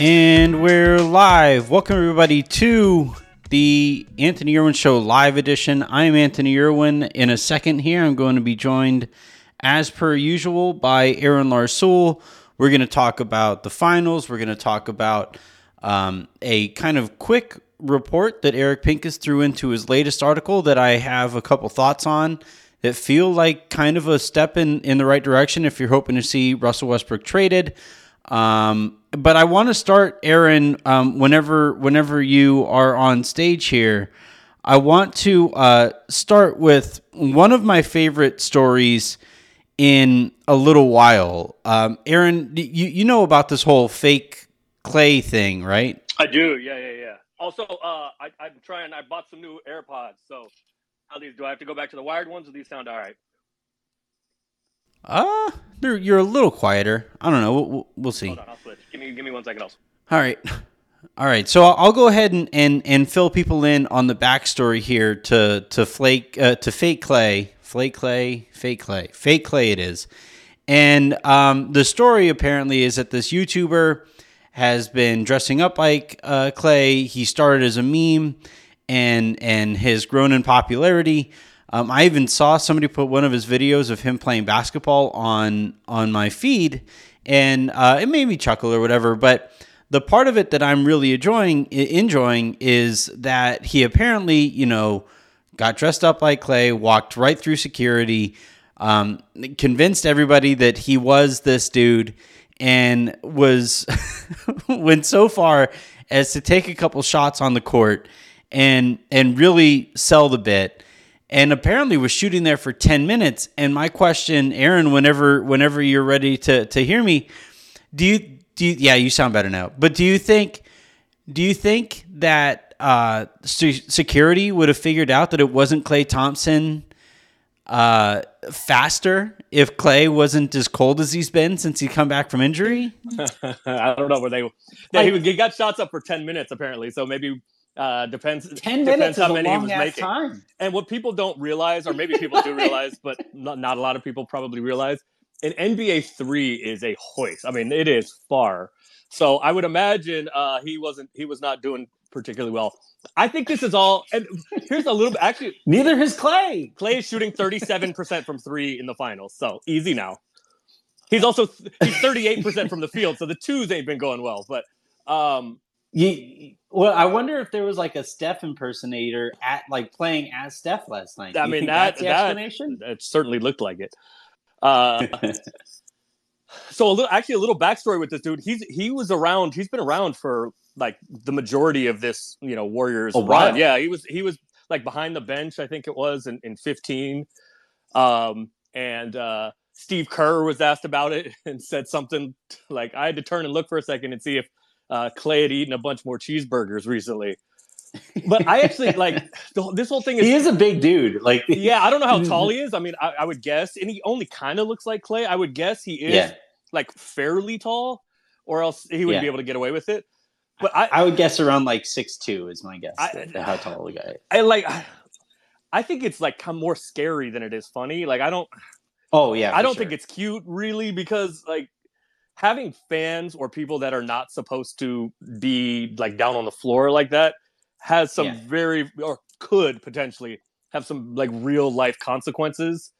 And we're live. Welcome, everybody, to the Anthony Irwin Show live edition. I'm Anthony Irwin. In a second here, I'm going to be joined, as per usual, by Aaron Larsuel. We're going to talk about the finals. We're going to talk about um, a kind of quick report that Eric Pincus threw into his latest article that I have a couple thoughts on that feel like kind of a step in, in the right direction if you're hoping to see Russell Westbrook traded. Um, but I want to start, Aaron. Um, whenever whenever you are on stage here, I want to uh, start with one of my favorite stories in a little while. Um, Aaron, you you know about this whole fake clay thing, right? I do. Yeah, yeah, yeah. Also, uh, I, I'm trying. I bought some new AirPods. So, how these? Do I have to go back to the wired ones, or these sound all right? Uh, you're a little quieter. I don't know. We'll, we'll see. Hold on, I'll switch. Give me, give me one second. Also. All right. All right. So I'll, go ahead and, and, and fill people in on the backstory here to to flake uh, to fake clay, flake Klay, fake clay, fake clay. It is, and um, the story apparently is that this YouTuber has been dressing up like uh, Klay. He started as a meme, and and has grown in popularity. Um, I even saw somebody put one of his videos of him playing basketball on on my feed, and uh, it made me chuckle or whatever. But the part of it that I'm really enjoying enjoying is that he apparently, you know, got dressed up like Klay, walked right through security, um, convinced everybody that he was this dude, and was went so far as to take a couple shots on the court and and really sell the bit and apparently was shooting there for 10 minutes. And my question aaron whenever whenever you're ready to to hear me do you do you, yeah you sound better now. But do you think do you think that uh, security would have figured out that it wasn't Klay Thompson uh, faster if Klay wasn't as cold as he's been since he come back from injury? I don't know where they yeah, he, he got shots up for 10 minutes apparently. So maybe uh, depends. Ten depends minutes how many he was making. Time. And what people don't realize, or maybe people do realize, but not, not a lot of people probably realize, an NBA three is a hoist. I mean, it is far. So I would imagine uh, he wasn't. He was not doing particularly well. I think this is all. And here's a little bit. Actually, neither has Klay. Klay is shooting 37 percent from three in the finals. So easy now. He's also he's 38 percent from the field. So the twos ain't been going well. But um, you, well, I wonder if there was like a Steph impersonator at like playing as Steph last night. I mean, that, the that, explanation. It certainly looked like it. Uh, so a little, actually, a little backstory with this dude. He's he was around. He's been around for like the majority of this, you know, Warriors oh, run. Yeah, he was he was like behind the bench. I think it was in, in fifteen. Um, and uh, Steve Kerr was asked about it and said something like, "I had to turn and look for a second and see if." Uh, Klay had eaten a bunch more cheeseburgers recently. But I actually like the, this whole thing. Is, he is a big dude. Like, yeah, I don't know how tall he is. I mean, I, I would guess, and he only kind of looks like Klay. I would guess he is yeah. like fairly tall, or else he would yeah. be able to get away with it. But I, I would guess around like six two is my guess. I, how tall the guy. Is. I like. I think it's like more scary than it is funny. Like I don't. Oh yeah, I don't sure. think it's cute really because like having fans or people that are not supposed to be like down on the floor like that has some yeah. very or could potentially have some like real life consequences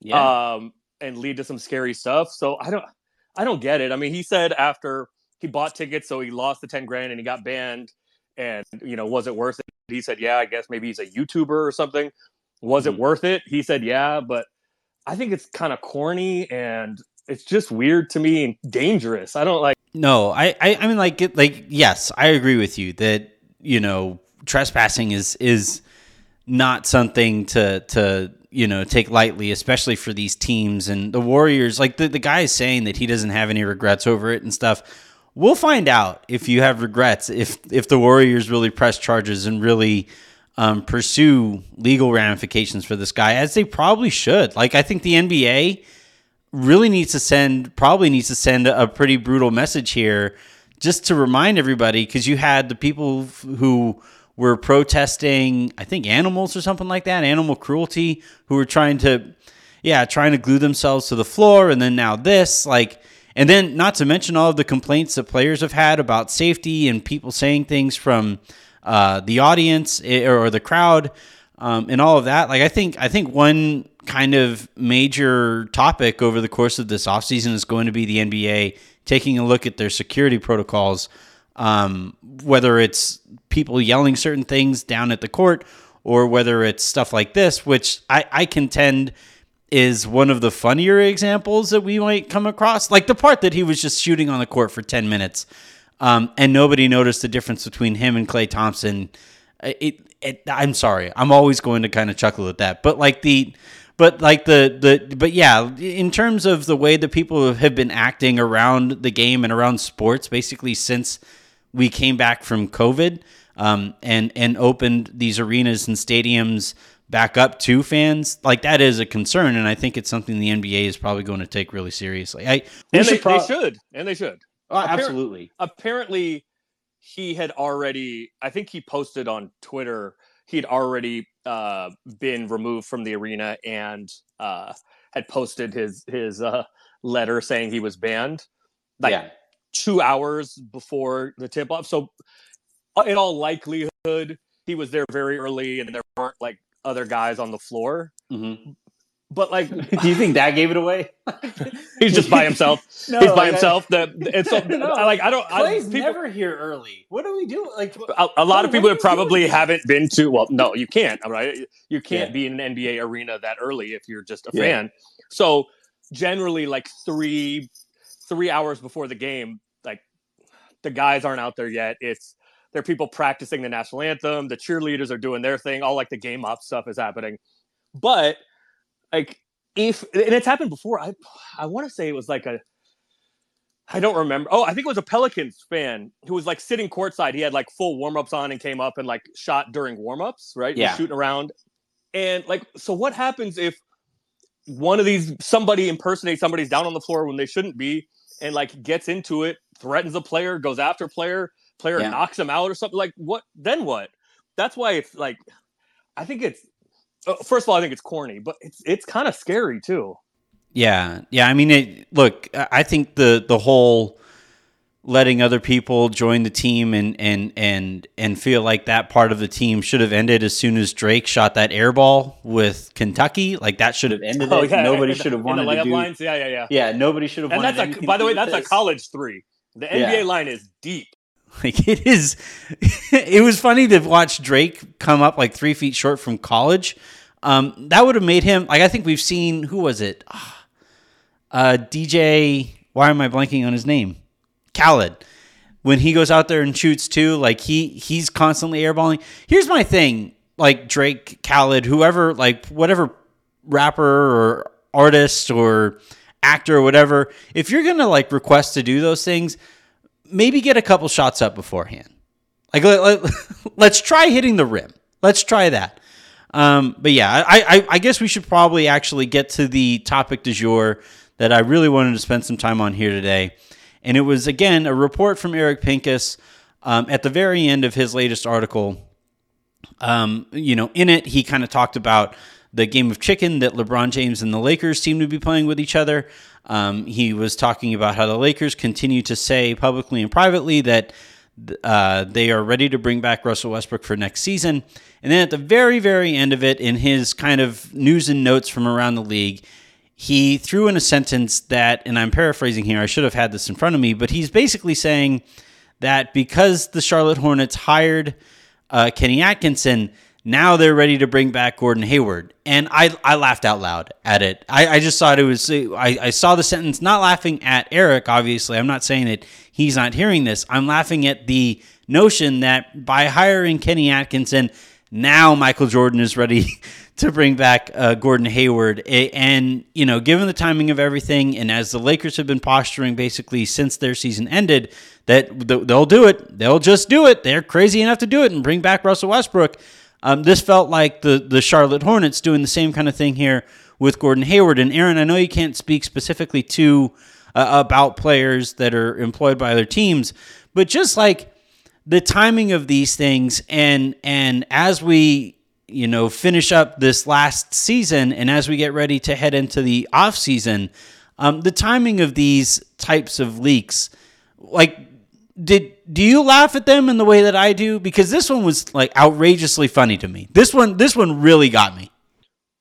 yeah. um and lead to some scary stuff so i don't i don't get it i mean he said after he bought tickets so he lost the 10 grand and he got banned and you know was it worth it he said yeah i guess maybe he's a youtuber or something was mm-hmm. it worth it he said yeah but i think it's kind of corny and it's just weird to me and dangerous. I don't like. No, I, I, I mean, like, it, like, yes, I agree with you that you know trespassing is is not something to to you know take lightly, especially for these teams and the Warriors. Like the the guy is saying that he doesn't have any regrets over it and stuff. we'll find out if you have regrets if if the Warriors really press charges and really um, pursue legal ramifications for this guy, as they probably should. Like I think the NBA really needs to send probably needs to send a pretty brutal message here, just to remind everybody because you had the people who were protesting, I think animals or something like that, animal cruelty, who were trying to, yeah, trying to glue themselves to the floor, and then now this, like. And then, not to mention all of the complaints that players have had about safety and people saying things from uh, the audience eh, or the crowd um, and all of that. Like I think I think one kind of major topic over the course of this offseason is going to be the NBA taking a look at their security protocols, um, whether it's people yelling certain things down at the court or whether it's stuff like this, which I, I contend is one of the funnier examples that we might come across. Like the part that he was just shooting on the court for 10 minutes um, and nobody noticed the difference between him and Klay Thompson. It, it, I'm sorry, I'm always going to kind of chuckle at that, but like the, but like the the, but yeah, in terms of the way that people have been acting around the game and around sports, basically since we came back from COVID, um, and and opened these arenas and stadiums back up to fans, like that is a concern, and I think it's something the NBA is probably going to take really seriously. I and they, pro- they should, and they should. Oh, absolutely. Apparently, he had already. I think he posted on Twitter. He'd already uh, been removed from the arena and uh, had posted his his uh, letter saying he was banned. Like yeah. two hours before the tip off. So, uh, in all likelihood, he was there very early, and there weren't like other guys on the floor. Mm-hmm. But like, do you think that gave it away? he's just by himself. no, he's by like himself. That it's so, no, like I don't. Klay's I, people, never here early. What do we do? Like a, a lot of people that probably haven't been to. Well, no, you can't. Right? You can't yeah. be in an NBA arena that early if you're just a yeah. fan. So generally, like three three hours before the game, like the guys aren't out there yet. It's there are people practicing the national anthem. The cheerleaders are doing their thing. All like the game up stuff is happening, but like if and it's happened before. I I want to say it was like a I don't remember. Oh, I think it was a Pelicans fan who was like sitting courtside. He had like full warm-ups on and came up and like shot during warm-ups, right? Yeah. shooting around. And like, so what happens if one of these somebody impersonates somebody's down on the floor when they shouldn't be and like gets into it, threatens a player, goes after player, player yeah. knocks him out or something? Like what then what? That's why it's like I think it's Uh, first of all, I think it's corny, but it's it's kind of scary too. Yeah, yeah. I mean, it, look, I think the the whole letting other people join the team and and and and feel like that part of the team should have ended as soon as Drake shot that air ball with Kentucky. Like that should have ended oh, it. Yeah, nobody should have wanted the to do. Lines. Yeah, yeah, yeah. Yeah, nobody should have. And that's a, by the way, that's this. a college three. The NBA yeah. line is deep. Like it is. it was funny to watch Drake come up like three feet short from college um, that would have made him like I think we've seen who was it? Uh, DJ. Why am I blanking on his name? Khaled. When he goes out there and shoots too, like he he's constantly airballing. Here's my thing: like Drake, Khaled, whoever, like whatever rapper or artist or actor or whatever, if you're gonna like request to do those things, maybe get a couple shots up beforehand. Like let, let, let's try hitting the rim. Let's try that. Um, but yeah, I, I, I, guess we should probably actually get to the topic du jour that I really wanted to spend some time on here today. And it was, again, a report from Eric Pincus um, at the very end of his latest article. Um, you know, in it, he kind of talked about the game of chicken that LeBron James and the Lakers seem to be playing with each other. Um, he was talking about how the Lakers continue to say publicly and privately that uh, they are ready to bring back Russell Westbrook for next season. And then at the very, very end of it, in his kind of news and notes from around the league, he threw in a sentence that, and I'm paraphrasing here, I should have had this in front of me, but he's basically saying that because the Charlotte Hornets hired uh, Kenny Atkinson, now they're ready to bring back Gordon Hayward. And I, I laughed out loud at it. I, I just thought it was, I, I saw the sentence, not laughing at Eric, obviously. I'm not saying that he's not hearing this. I'm laughing at the notion that by hiring Kenny Atkinson, now Michael Jordan is ready to bring back uh, Gordon Hayward. And, you know, given the timing of everything, and as the Lakers have been posturing basically since their season ended, that they'll do it. They'll just do it. They're crazy enough to do it and bring back Russell Westbrook. Um, this felt like the, the Charlotte Hornets doing the same kind of thing here with Gordon Hayward. And Aaron, I know you can't speak specifically to uh, about players that are employed by other teams, but just like the timing of these things and and as we you know finish up this last season and as we get ready to head into the off season um, the timing of these types of leaks like did do you laugh at them in the way that I do because this one was like outrageously funny to me this one this one really got me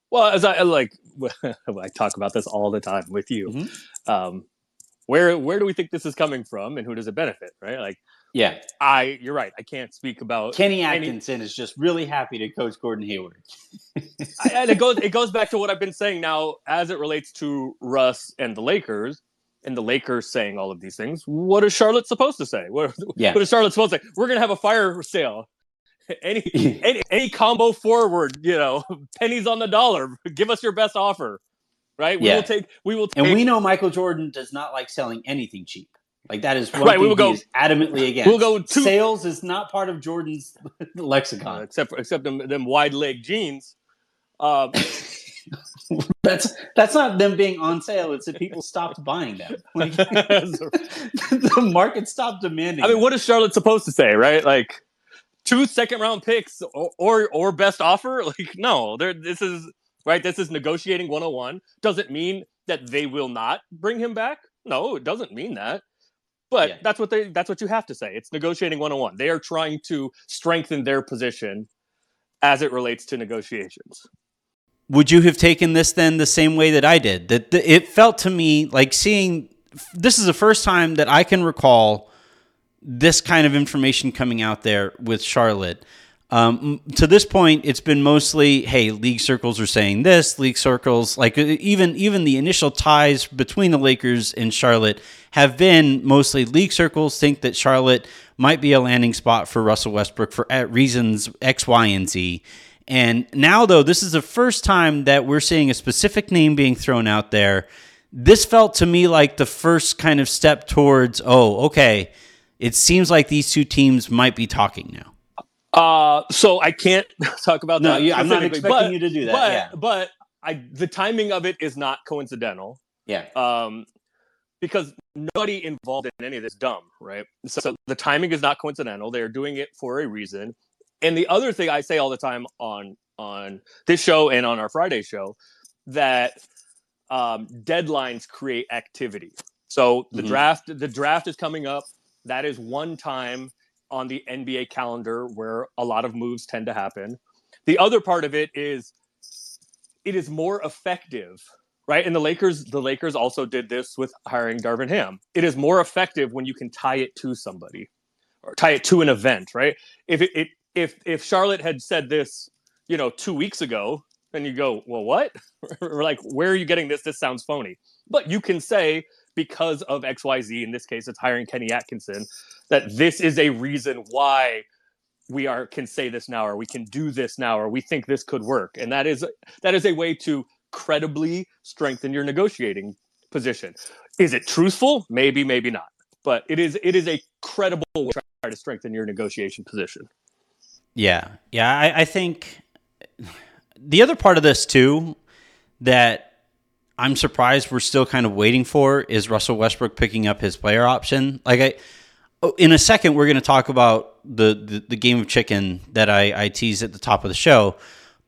well as I like I talk about this all the time with you mm-hmm. um, where where do we think this is coming from and who does it benefit right like yeah, I. You're right. I can't speak about Kenny Atkinson any, is just really happy to coach Gordon Hayward. I, and it goes it goes back to what I've been saying now as it relates to Russ and the Lakers, and the Lakers saying all of these things. What is Charlotte supposed to say? What, yeah. what is Charlotte supposed to say? We're gonna have a fire sale. Any any any combo forward, you know, pennies on the dollar. Give us your best offer, right? We yeah. will take. We will. Take, and we know Michael Jordan does not like selling anything cheap. Like that is right. We will go adamantly against. We'll go two, sales is not part of Jordan's lexicon, uh, except for except them, them wide leg jeans. Uh, that's that's not them being on sale. It's that people stopped buying them. Like, the market stopped demanding. I mean, them. what is Charlotte supposed to say, right? Like two second round picks or or, or best offer? Like no, there. This is right. This is negotiating 101. Doesn't mean that they will not bring him back. No, it doesn't mean that. But yeah. that's what they that's what you have to say. It's negotiating 101. They are trying to strengthen their position as it relates to negotiations. Would you have taken this then the same way that I did? That it felt to me like seeing this is the first time that I can recall this kind of information coming out there with Charlotte. Um, to this point, it's been mostly, hey, league circles are saying this. League circles, like even even the initial ties between the Lakers and Charlotte, have been mostly league circles think that Charlotte might be a landing spot for Russell Westbrook for reasons X, Y, and Z. And now, though, this is the first time that we're seeing a specific name being thrown out there. This felt to me like the first kind of step towards, oh, okay, it seems like these two teams might be talking now. Uh, so I can't talk about no, that. Yeah, I'm not expecting but, you to do that. But, yeah. but I, the timing of it is not coincidental. Yeah. Um, because nobody involved in any of this dumb, right? So, so the timing is not coincidental. They are doing it for a reason. And the other thing I say all the time on on this show and on our Friday show that um, deadlines create activity. So the mm-hmm. draft the draft is coming up. That is one time on the NBA calendar where a lot of moves tend to happen. The other part of it is it is more effective, right? And the Lakers, the Lakers also did this with hiring Darvin Ham. It is more effective when you can tie it to somebody or tie it to an event, right? If it, it if if Charlotte had said this, you know, two weeks ago, then you go, well, what? We're like, where are you getting this? This sounds phony. But you can say because of XYZ, in this case, it's hiring Kenny Atkinson, that this is a reason why we are can say this now or we can do this now or we think this could work and that is that is a way to credibly strengthen your negotiating position is it truthful maybe maybe not but it is it is a credible way to try to strengthen your negotiation position yeah yeah I, I think the other part of this too that I'm surprised we're still kind of waiting for is Russell Westbrook picking up his player option. Like I, oh, in a second, we're going to talk about the, the, the game of chicken that I, I teased at the top of the show.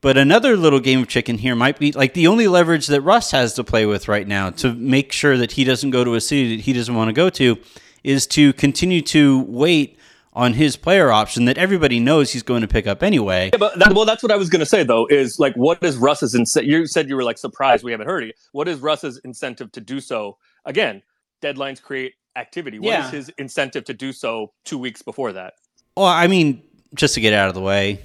But another little game of chicken here might be like the only leverage that Russ has to play with right now to make sure that he doesn't go to a city that he doesn't want to go to is to continue to wait on his player option that everybody knows he's going to pick up anyway. Yeah, but that, well, that's what I was going to say though. Is like, what is Russ's incentive? You said you were like surprised we haven't heard it. What is Russ's incentive to do so? Again, deadlines create activity. What yeah. is his incentive to do so two weeks before that? Well, I mean, just to get out of the way.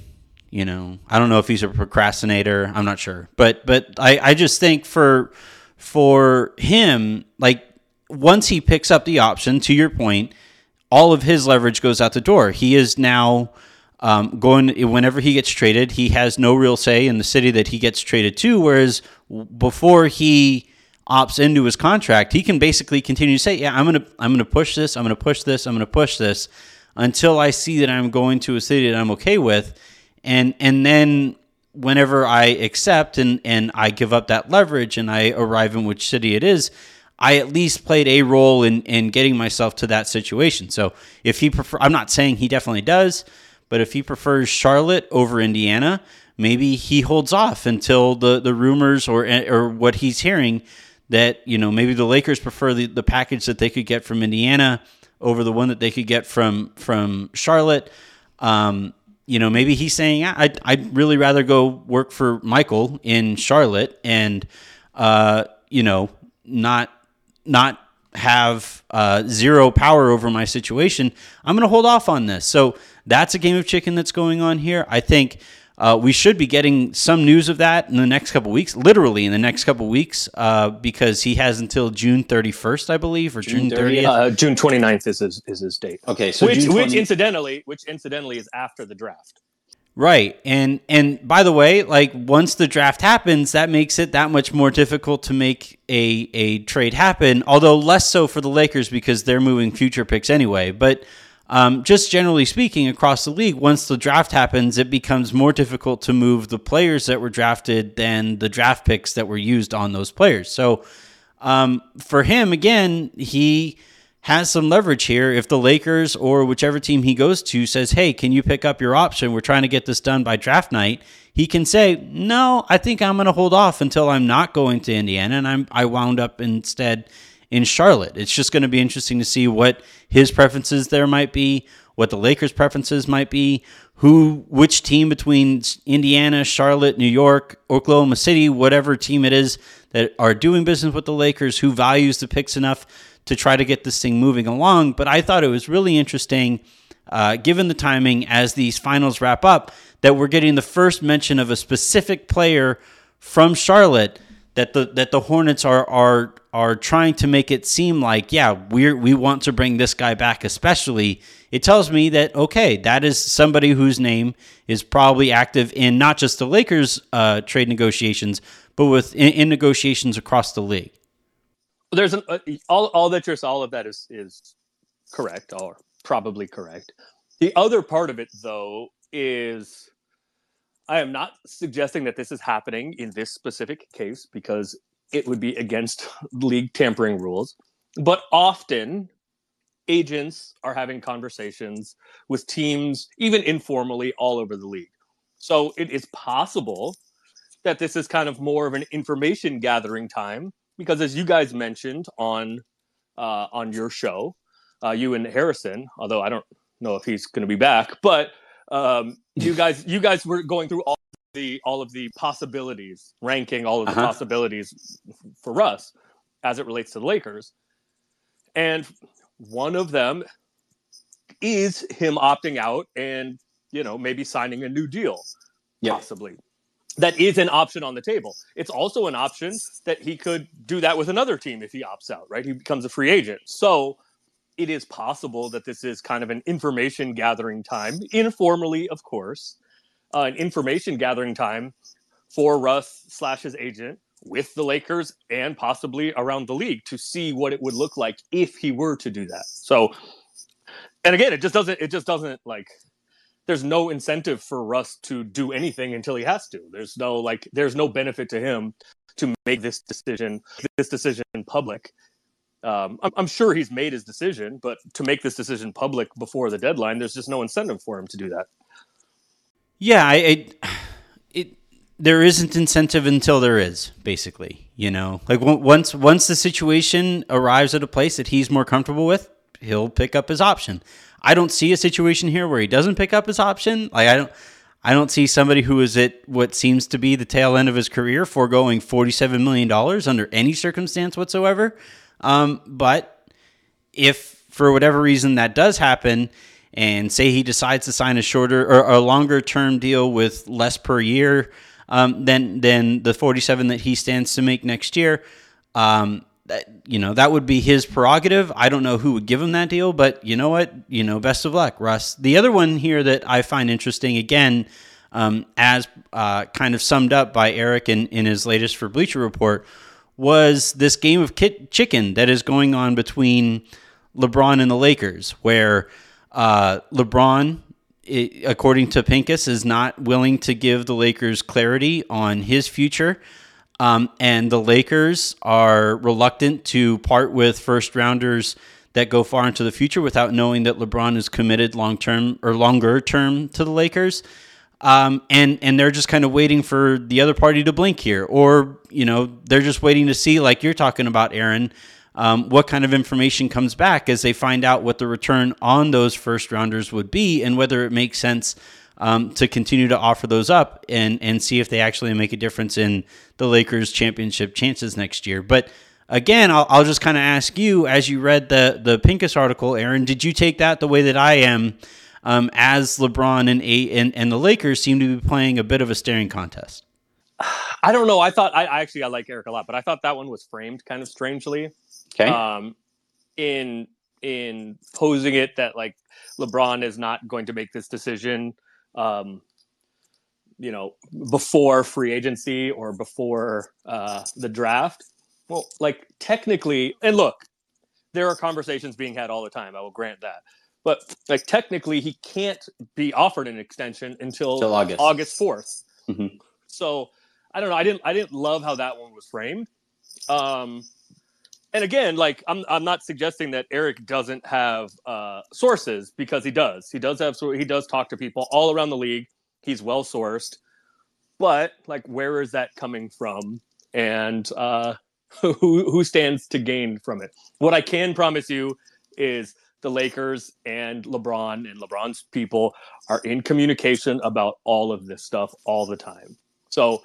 You know, I don't know if he's a procrastinator. I'm not sure, but but I I just think for for him, like once he picks up the option, to your point all of his leverage goes out the door. He is now um, going whenever he gets traded, he has no real say in the city that he gets traded to. Whereas before he opts into his contract, he can basically continue to say, "Yeah, I'm gonna I'm gonna push this, I'm gonna push this, I'm gonna push this until I see that I'm going to a city that I'm okay with." And and then whenever I accept and and I give up that leverage and I arrive in which city it is, I at least played a role in in getting myself to that situation. So if he prefer, I'm not saying he definitely does, but if he prefers Charlotte over Indiana, maybe he holds off until the the rumors or or what he's hearing that you know maybe the Lakers prefer the, the package that they could get from Indiana over the one that they could get from from Charlotte. Um, you know, maybe he's saying I'd, I'd really rather go work for Michael in Charlotte and uh, you know not not have uh, zero power over my situation. I'm going to hold off on this. So that's a game of chicken that's going on here. I think uh, we should be getting some news of that in the next couple weeks, literally in the next couple weeks, uh, because he has until June 31st, I believe, or June, 30th. Uh, June 29th is his, is his date. Okay, so which, 20- which incidentally, which incidentally is after the draft. Right. And and by the way, like once the draft happens, that makes it that much more difficult to make a a trade happen, although less so for the Lakers because they're moving future picks anyway. But um, just generally speaking, across the league, once the draft happens, it becomes more difficult to move the players that were drafted than the draft picks that were used on those players. So um, for him, again, he has some leverage here. If the Lakers or whichever team he goes to says, hey, can you pick up your option? We're trying to get this done by draft night. He can say, no, I think I'm going to hold off until I'm not going to Indiana and I'm, I wound up instead in Charlotte. It's just going to be interesting to see what his preferences there might be, what the Lakers' preferences might be, who, which team between Indiana, Charlotte, New York, Oklahoma City, whatever team it is that are doing business with the Lakers, who values the picks enough to try to get this thing moving along. But I thought it was really interesting, uh, given the timing as these finals wrap up, that we're getting the first mention of a specific player from Charlotte that the that the Hornets are are are trying to make it seem like yeah we we want to bring this guy back especially it tells me that okay that is somebody whose name is probably active in not just the Lakers uh, trade negotiations but with in, in, negotiations across the league. There's an uh, all all that you're all of that is is correct or probably correct. The other part of it though is I am not suggesting that this is happening in this specific case because it would be against league tampering rules. But often, agents are having conversations with teams, even informally, all over the league. So it is possible that this is kind of more of an information gathering time because, as you guys mentioned on uh, on your show, uh, you and Harrison, although I don't know if he's going to be back, but um, you guys you guys were going through all the all of the possibilities, ranking all of the uh-huh. possibilities for us as it relates to the Lakers, and one of them is him opting out and you know maybe signing a new deal, possibly. That is an option on the table. It's also an option that he could do that with another team if he opts out, right? He becomes a free agent. So it is possible that this is kind of an information gathering time, informally, of course, uh, an information gathering time for Russ slash his agent with the Lakers and possibly around the league to see what it would look like if he were to do that. So, and again, it just doesn't, it just doesn't like, there's no incentive for Russ to do anything until he has to. There's no like, there's no benefit to him to make this decision, this decision public um, I'm, I'm, sure he's made his decision, but to make this decision public before the deadline, there's just no incentive for him to do that. Yeah, I, I it there isn't incentive until there is, basically. You know, like once once the situation arrives at a place that he's more comfortable with, he'll pick up his option. I don't see a situation here where he doesn't pick up his option. Like I don't. I don't see somebody who is at what seems to be the tail end of his career foregoing $47 million under any circumstance whatsoever. Um, but if for whatever reason that does happen, and say he decides to sign a shorter or a longer term deal with less per year um, than than the 47 that he stands to make next year, um, that you know that would be his prerogative. I don't know who would give him that deal, but you know what? You know, best of luck, Russ. The other one here that I find interesting, again, um, as uh, kind of summed up by Eric in, in his latest for Bleacher Report, was this game of kit- chicken that is going on between LeBron and the Lakers, where uh, LeBron, it, according to Pincus, is not willing to give the Lakers clarity on his future. Um, and the Lakers are reluctant to part with first rounders that go far into the future without knowing that LeBron is committed long term or longer term to the Lakers. Um, and and they're just kind of waiting for the other party to blink here, or you know they're just waiting to see, like you're talking about, Aaron, um, what kind of information comes back as they find out what the return on those first rounders would be, and whether it makes sense um, to continue to offer those up and and see if they actually make a difference in the Lakers' championship chances next year. But again, I'll, I'll just kind of ask you, as you read the the Pincus article, Aaron, did you take that the way that I am? Um, as LeBron and, a, and and the Lakers seem to be playing a bit of a staring contest. I don't know. I thought I, I actually I like Eric a lot, but I thought that one was framed kind of strangely. Okay. Um, in in posing it that like LeBron is not going to make this decision um, you know, before free agency or before uh, the draft. Well, like technically, and look, there are conversations being had all the time. I will grant that, but like technically, he can't be offered an extension until, August. August 4th Mhm. So I don't know. I didn't. I didn't love how that one was framed. Um, and again, like I'm, I'm not suggesting that Eric doesn't have uh, sources because he does. He does have. He does talk to people all around the league. He's well sourced, but like, where is that coming from? And uh, who who stands to gain from it? What I can promise you is the Lakers and LeBron and LeBron's people are in communication about all of this stuff all the time. So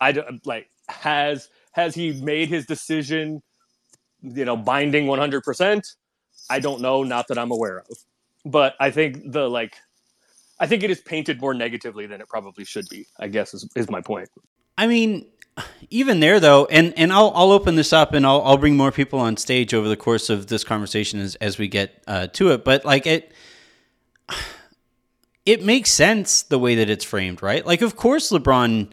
I like has has he made his decision you know binding 100% i don't know not that i'm aware of but i think the like i think it is painted more negatively than it probably should be i guess is, is my point I mean, even there though, and and I'll I'll open this up and I'll I'll bring more people on stage over the course of this conversation as as we get uh, to it. But like it, it makes sense the way that it's framed, right? Like, of course, LeBron.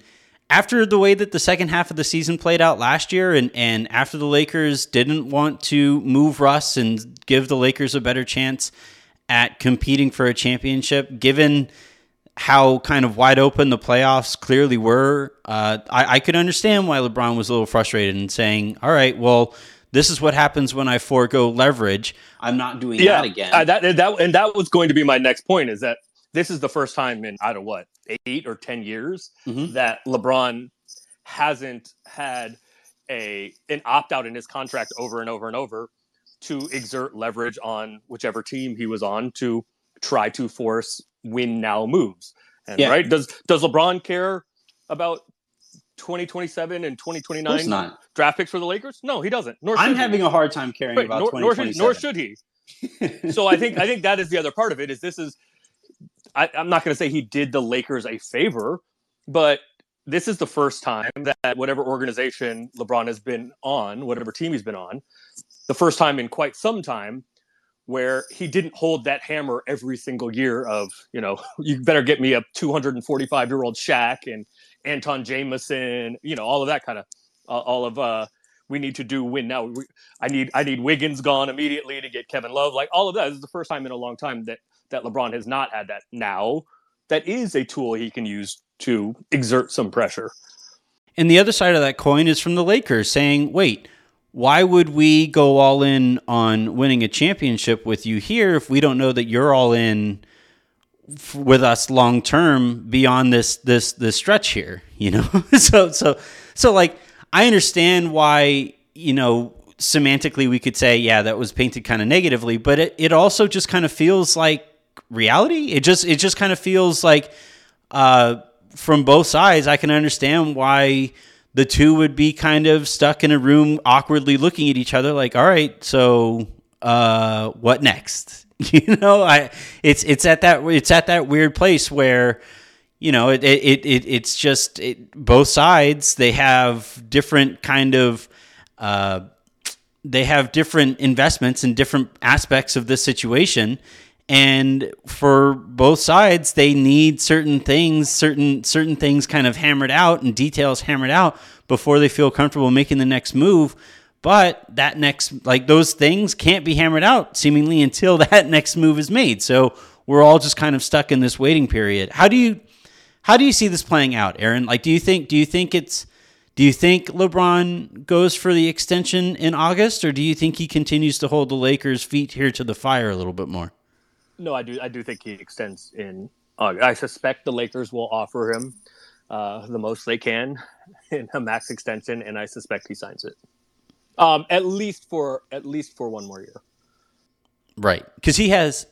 After the way that the second half of the season played out last year, and, and after the Lakers didn't want to move Russ and give the Lakers a better chance at competing for a championship, given how kind of wide open the playoffs clearly were, uh, I, I could understand why LeBron was a little frustrated and saying, "All right, well, this is what happens when I forego leverage. I'm not doing yeah that again. uh, that, that and that was going to be my next point is that this is the first time in i don't know what eight or ten years Mhm. that lebron hasn't had a an opt-out in his contract over and over and over to exert leverage on whichever team he was on to try to force win now moves and Yeah. right does does lebron care about 2027 and 2029 not. draft picks for the lakers no he doesn't nor I'm he. having a hard time caring Right, about nor, nor, should, 2027. nor should he. So I think I think that is the other part of it. Is this is I, I'm not going to say he did the Lakers a favor, but this is the first time that whatever organization LeBron has been on, whatever team he's been on, the first time in quite some time where he didn't hold that hammer every single year of you know you better get me a 245 year old Shaq and Antawn Jamison, you know all of that kind of uh, all of uh we need to do win now. We, I need I need Wiggins gone immediately to get Kevin Love. Like all of that this is the first time in a long time that that LeBron has not had that. Now that is a tool he can use to exert some pressure. And the other side of that coin is from the Lakers saying, wait, why would we go all in on winning a championship with you here if we don't know that you're all in f- with us long term beyond this this this stretch here, you know? so so so like I understand why, you know, semantically we could say, yeah, that was painted kind of negatively, but it, it also just kind of feels like reality. It just it just kind of feels like uh from both sides, I can understand why the two would be kind of stuck in a room awkwardly looking at each other like, all right, so uh what next? You know, I it's it's at that it's at that weird place where you know, it it, it it's just it, both sides they have different kind of uh they have different investments in different aspects of this situation and for both sides they need certain things certain certain things kind of hammered out and details hammered out before they feel comfortable making the next move. But that next like those things can't be hammered out seemingly until that next move is made. So we're all just kind of stuck in this waiting period. How do you how do you see this playing out aaron? Like do you think do you think it's do you think LeBron goes for the extension in August, or do you think he continues to hold the Lakers' feet here to the fire a little bit more? No, I do. I do think he extends in. August. I suspect the Lakers will offer him uh, the most they can in a max extension, and I suspect he signs it. Um, at least for at least for one more year. Right, because he has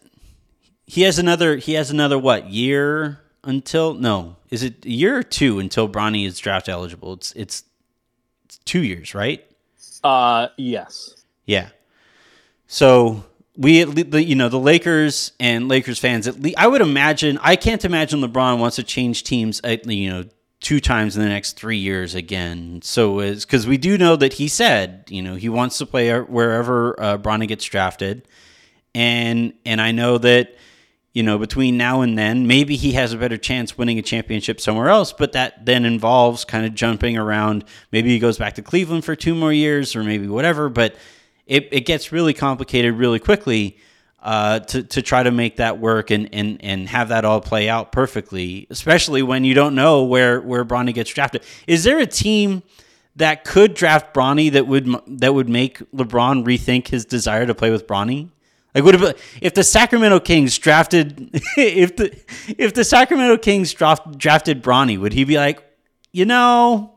he has another he has another what year until no is it a year or two until Bronny is draft eligible? It's it's, it's two years, right? Uh, yes. Yeah. So we, you know, the Lakers and Lakers fans. At least, I would imagine. I can't imagine LeBron wants to change teams. At, you know, two times in the next three years again. So is because we do know that he said, you know, he wants to play wherever uh, Bronny gets drafted, and and I know that you know, between now and then, maybe he has a better chance winning a championship somewhere else, but that then involves kind of jumping around. Maybe he goes back to Cleveland for two more years or maybe whatever, but it, it gets really complicated really quickly uh, to, to try to make that work and, and, and have that all play out perfectly, especially when you don't know where, where Bronny gets drafted. Is there a team that could draft Bronny that would that would make LeBron rethink his desire to play with Bronny? Like would have if the Sacramento Kings drafted if the if the Sacramento Kings draft, drafted Bronny, would he be like, you know,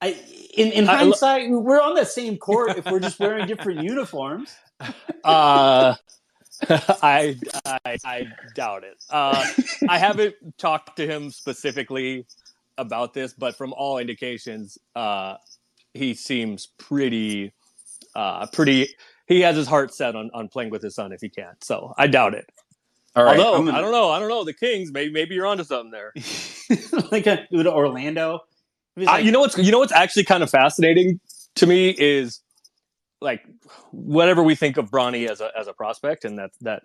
I in, in hindsight, we're on the same court if we're just wearing different uniforms. Uh I, I I doubt it. Uh, I haven't talked to him specifically about this, but from all indications, uh, he seems pretty uh, pretty he has his heart set on, on playing with his son if he can. So I doubt it. All right. Although gonna... I don't know, I don't know the Kings. Maybe maybe you're onto something there. like a, Orlando. Like... you know what's you know what's actually kind of fascinating to me is like whatever we think of Bronny as a as a prospect, and that that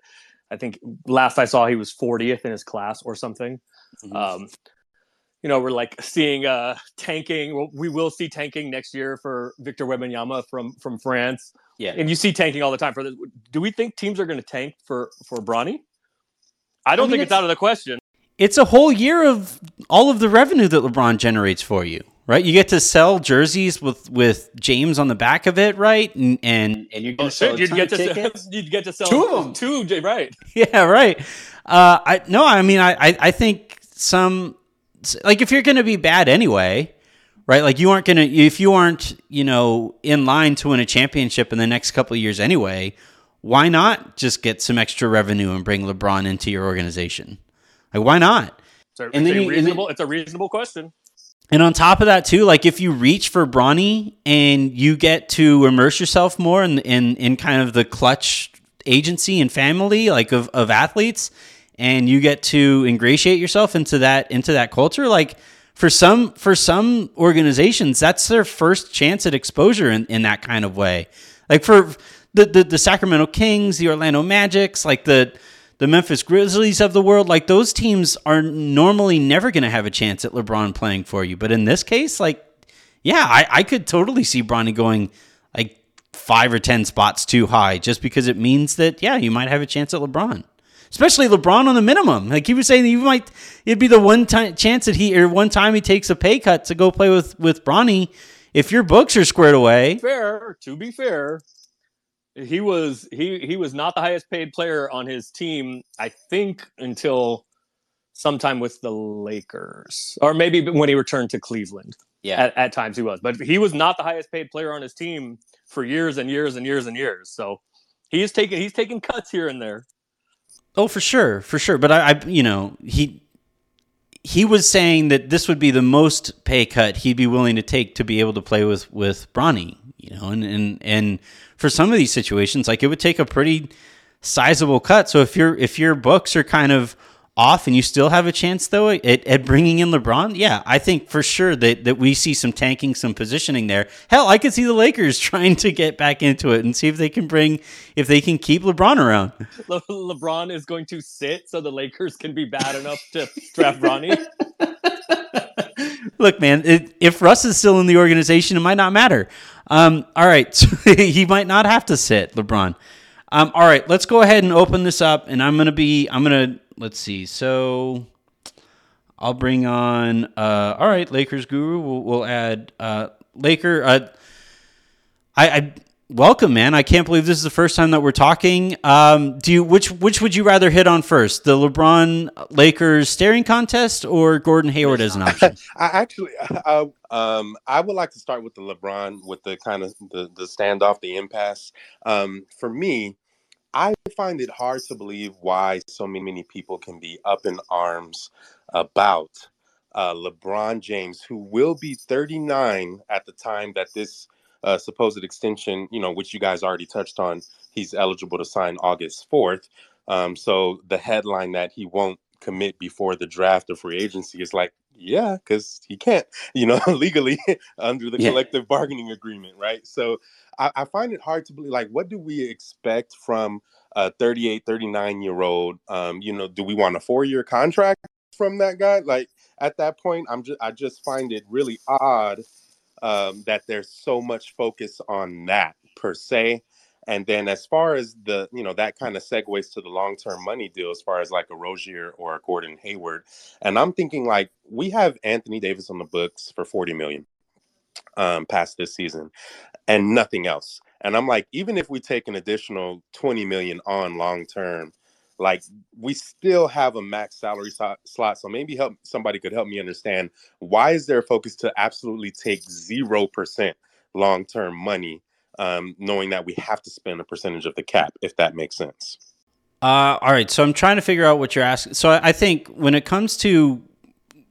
I think last I saw he was 40th in his class or something. Mm-hmm. Um, you know, we're like seeing uh tanking. We will see tanking next year for Victor Wembanyama from from France. Yeah, and you see tanking all the time for this. Do we think teams are going to tank for for Bronny? I don't I mean, think it's, it's out of the question. It's a whole year of all of the revenue that LeBron generates for you, right? You get to sell jerseys with with James on the back of it, right? And and, and you're going oh, to you'd get to sell, you'd get to sell two of them, two, right? Yeah, right. Uh, I no, I mean, I I, I think some like if you're going to be bad anyway, right? Like you aren't going to if you aren't, you know, in line to win a championship in the next couple of years anyway, why not just get some extra revenue and bring LeBron into your organization? Like why not? It's a, and it's then a reasonable then, it's a reasonable question. And on top of that too, like if you reach for Bronny and you get to immerse yourself more in in, in kind of the Klutch agency and family like of, of athletes and you get to ingratiate yourself into that into that culture like for some for some organizations that's their first chance at exposure in, in that kind of way like for the, the the sacramento kings the orlando magics like the the memphis grizzlies of the world like those teams are normally never going to have a chance at lebron playing for you but in this case like yeah i, I could totally see bronny going like five or ten spots too high just because it means that yeah you might have a chance at lebron especially LeBron on the minimum. Like he was saying, you might it'd be the one time chance that he or one time he takes a pay cut to go play with with Bronny. If your books are squared away, fair. To be fair, he was he he was not the highest paid player on his team. I think until sometime with the Lakers, or maybe when he returned to Cleveland. Yeah, at, at times he was, but he was not the highest paid player on his team for years and years and years and years. So he's taking he's taking cuts here and there. Oh, for sure, for sure. But I, I, you know, he he was saying that this would be the most pay cut he'd be willing to take to be able to play with with Bronny. You know, and and and for some of these situations, like it would take a pretty sizable cut. So if your if your books are kind of off and you still have a chance though at, at bringing in LeBron, yeah, I think for sure that, that we see some tanking, some positioning there. Hell, I could see the Lakers trying to get back into it and see if they can bring, if they can keep LeBron around. Le- LeBron is going to sit so the Lakers can be bad enough to draft Ronnie. Look, man, it, if Russ is still in the organization, it might not matter. Um, all right, he might not have to sit, LeBron. Um, all right, let's go ahead and open this up, and I'm gonna be, I'm gonna let's see. So I'll bring on. Uh, all right, Lakers guru. We'll, we'll add uh, Laker. Uh, I, I welcome, man. I can't believe this is the first time that we're talking. Um, do you which which would you rather hit on first, the LeBron Lakers staring contest or Gordon Hayward as an option? I actually, uh, um, I would like to start with the LeBron with the kind of the the standoff, the impasse. Um, for me, I find it hard to believe why so many people can be up in arms about uh, LeBron James, who will be 39 at the time that this uh, supposed extension, you know, which you guys already touched on, he's eligible to sign August 4th. Um, so the headline that he won't commit before the draft or free agency is like, yeah, because he can't, you know, legally under the yeah. collective bargaining agreement, right? So I, I, find it hard to believe, like, what do we expect from a 38, 39 year old? Um, you know, do we want a four year contract from that guy? Like, at that point, I'm just, I just find it really odd um, that there's so much focus on that per se. And then as far as the, you know, that kind of segues to the long-term money deal as far as like a Rozier or a Gordon Hayward. And I'm thinking like we have Anthony Davis on the books for 40 million um past this season and nothing else. And I'm like, even if we take an additional 20 million on long term, like we still have a max salary slot. So maybe help somebody could help me understand why is there a focus to absolutely take zero percent long term money um, knowing that we have to spend a percentage of the cap, if that makes sense. Uh, all right. So I'm trying to figure out what you're asking. So I think when it comes to,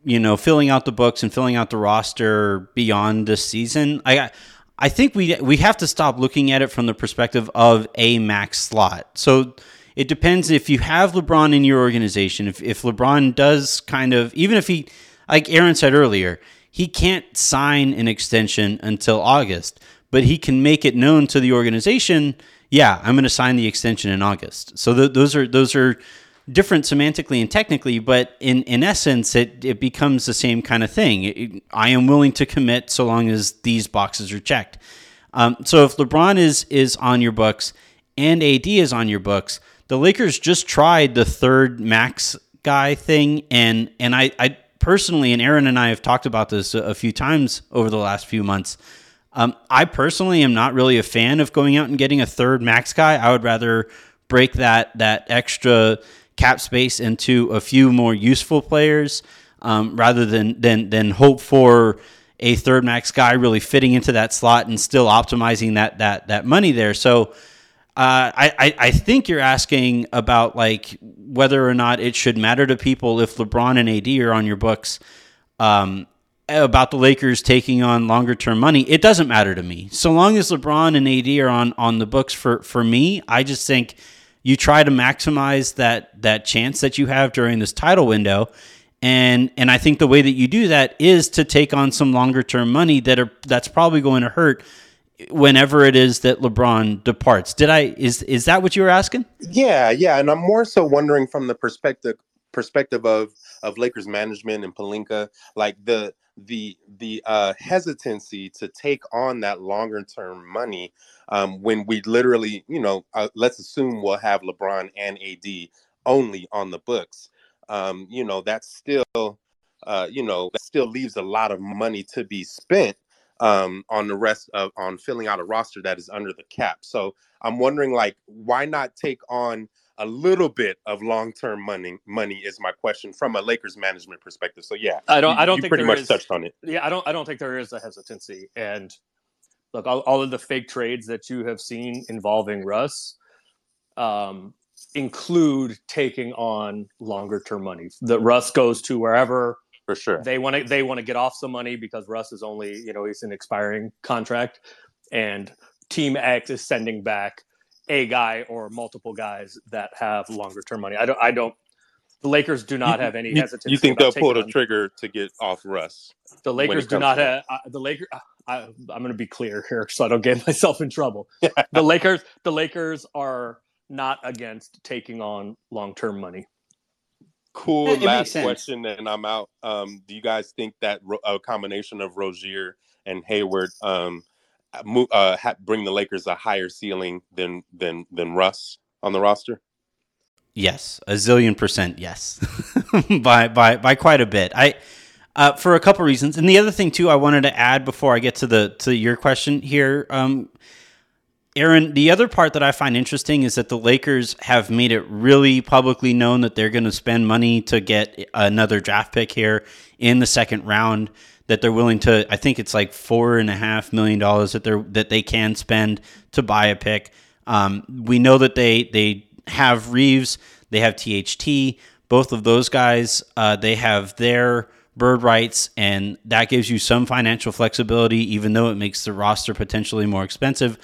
you know, filling out the books and filling out the roster beyond this season, I, I think we we have to stop looking at it from the perspective of a max slot. So it depends if you have LeBron in your organization. If if LeBron does kind of even if he, like Aaron said earlier, he can't sign an extension until August but he can make it known to the organization, yeah, I'm going to sign the extension in August. So th- those are those are different semantically and technically, but in in essence, it it becomes the same kind of thing. It, I am willing to commit so long as these boxes are checked. Um, so if LeBron is is on your books and AD is on your books, the Lakers just tried the third max guy thing, and and I, I personally and Aaron and I have talked about this a, a few times over the last few months. Um, I personally am not really a fan of going out and getting a third max guy. I would rather break that that extra cap space into a few more useful players um, rather than than than hope for a third max guy really fitting into that slot and still optimizing that that that money there. So. Uh, I, I think you're asking about like whether or not it should matter to people if LeBron and AD are on your books. Um, about the Lakers taking on longer term money, it doesn't matter to me. So long as LeBron and AD are on on the books for for me, I just think you try to maximize that that chance that you have during this title window. And and I think the way that you do that is to take on some longer term money that are that's probably going to hurt whenever it is that LeBron departs. Did I is is that what you were asking? Yeah, yeah, and I'm more so wondering from the perspective perspective of of Lakers management and Pelinka, like the the the uh, hesitancy to take on that longer term money um, when we literally, you know, uh, let's assume we'll have LeBron and AD only on the books. Um, you know, that's still, uh, you know, that still leaves a lot of money to be spent um, on the rest of on filling out a roster that is under the cap. So I'm wondering, like, why not take on a little bit of long-term money money is my question from a Lakers management perspective. So yeah, I don't. You, I don't think pretty much is, touched on it. Yeah, I don't. I don't think there is a hesitancy. And look, all, all of the fake trades that you have seen involving Russ um, include taking on longer-term money. That Russ goes to wherever for sure they want to. They want to get off some money because Russ is only you know he's an expiring contract, and Team X is sending back a guy or multiple guys that have longer term money. I don't I don't The Lakers do not have any hesitation. you think they'll pull the on- trigger to get off Russ? The Lakers do not have uh, the Lakers. I, I'm going to be clear here, so I don't get myself in trouble. the Lakers, the Lakers are not against taking on long-term money. Cool. It- it Last question, and I'm out. Um, do you guys think that ro- a combination of Rozier and Hayward um, mo- uh, ha- bring the Lakers a higher ceiling than than than Russ on the roster? Yes, a zillion percent yes, by by by quite a bit. I uh, for a couple reasons, and the other thing too, I wanted to add before I get to the to your question here, um, Aaron. The other part that I find interesting is that the Lakers have made it really publicly known that they're going to spend money to get another draft pick here in the second round. That they're willing to, I think it's like four and a half million dollars that they're that they can spend to buy a pick. Um, we know that they they have Reaves, they have THT. Both of those guys, uh, they have their bird rights, and that gives you some financial flexibility, even though it makes the roster potentially more expensive.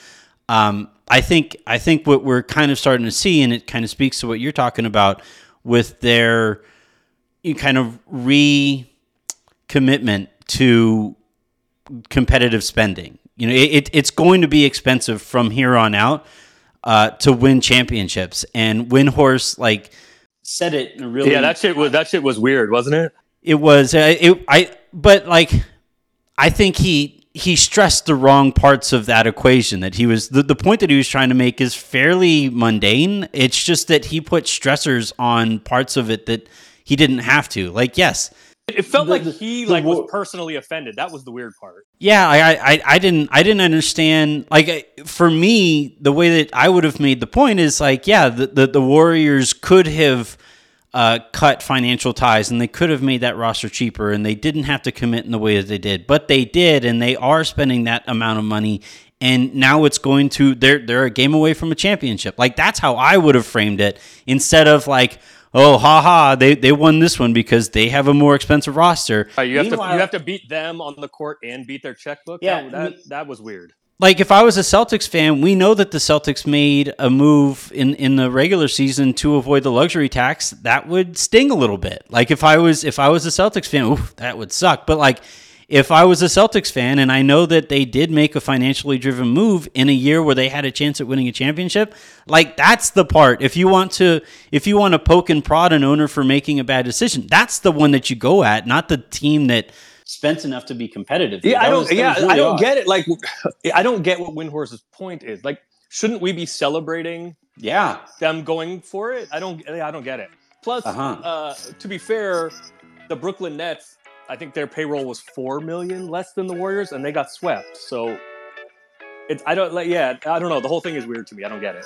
Um, I think I think what we're kind of starting to see, and it kind of speaks to what you're talking about with their you kind of recommitment to competitive spending. You know, it, it's going to be expensive from here on out uh, to win championships, and Windhorst like Said it in a really Yeah, that shit was that shit was weird, wasn't it? it was uh, it I but like I think he he stressed the wrong parts of that equation that he was the, the point that he was trying to make is fairly mundane it's just that he put stressors on parts of it that he didn't have to like yes It felt The- like he the like was personally offended. That was the weird part. yeah I, I I didn't I didn't understand like for me the way that I would have made the point is like yeah the the, the Warriors could have uh, cut financial ties and they could have made that roster cheaper and they didn't have to commit in the way that they did but they did and they are spending that amount of money and now it's going to they're they're a game away from a championship like that's how I would have framed it instead of like oh haha they they won this one because they have a more expensive roster Uh, you have to you have to beat them on the court and beat their checkbook. Yeah, that that, that was weird. Like if I was a Celtics fan, we know that the Celtics made a move in in the regular season to avoid the luxury tax. That would sting a little bit. Like if I was if I was a Celtics fan, oof, that would suck. But like if I was a Celtics fan and I know that they did make a financially driven move in a year where they had a chance at winning a championship, like that's the part. If you want to if you want to poke and prod an owner for making a bad decision, that's the one that you go at, not the team that spent enough to be competitive. Yeah, That I don't. was- yeah, really I don't odd. get it. Like, I don't get what Windhorst's point is. Like, shouldn't we be celebrating Yeah, them going for it? I don't. I don't get it. Plus, Uh-huh. uh, to be fair, the Brooklyn Nets. I think their payroll was four million less than the Warriors, and they got swept. So, it's. I don't like. Yeah, I don't know. The whole thing is weird to me. I don't get it.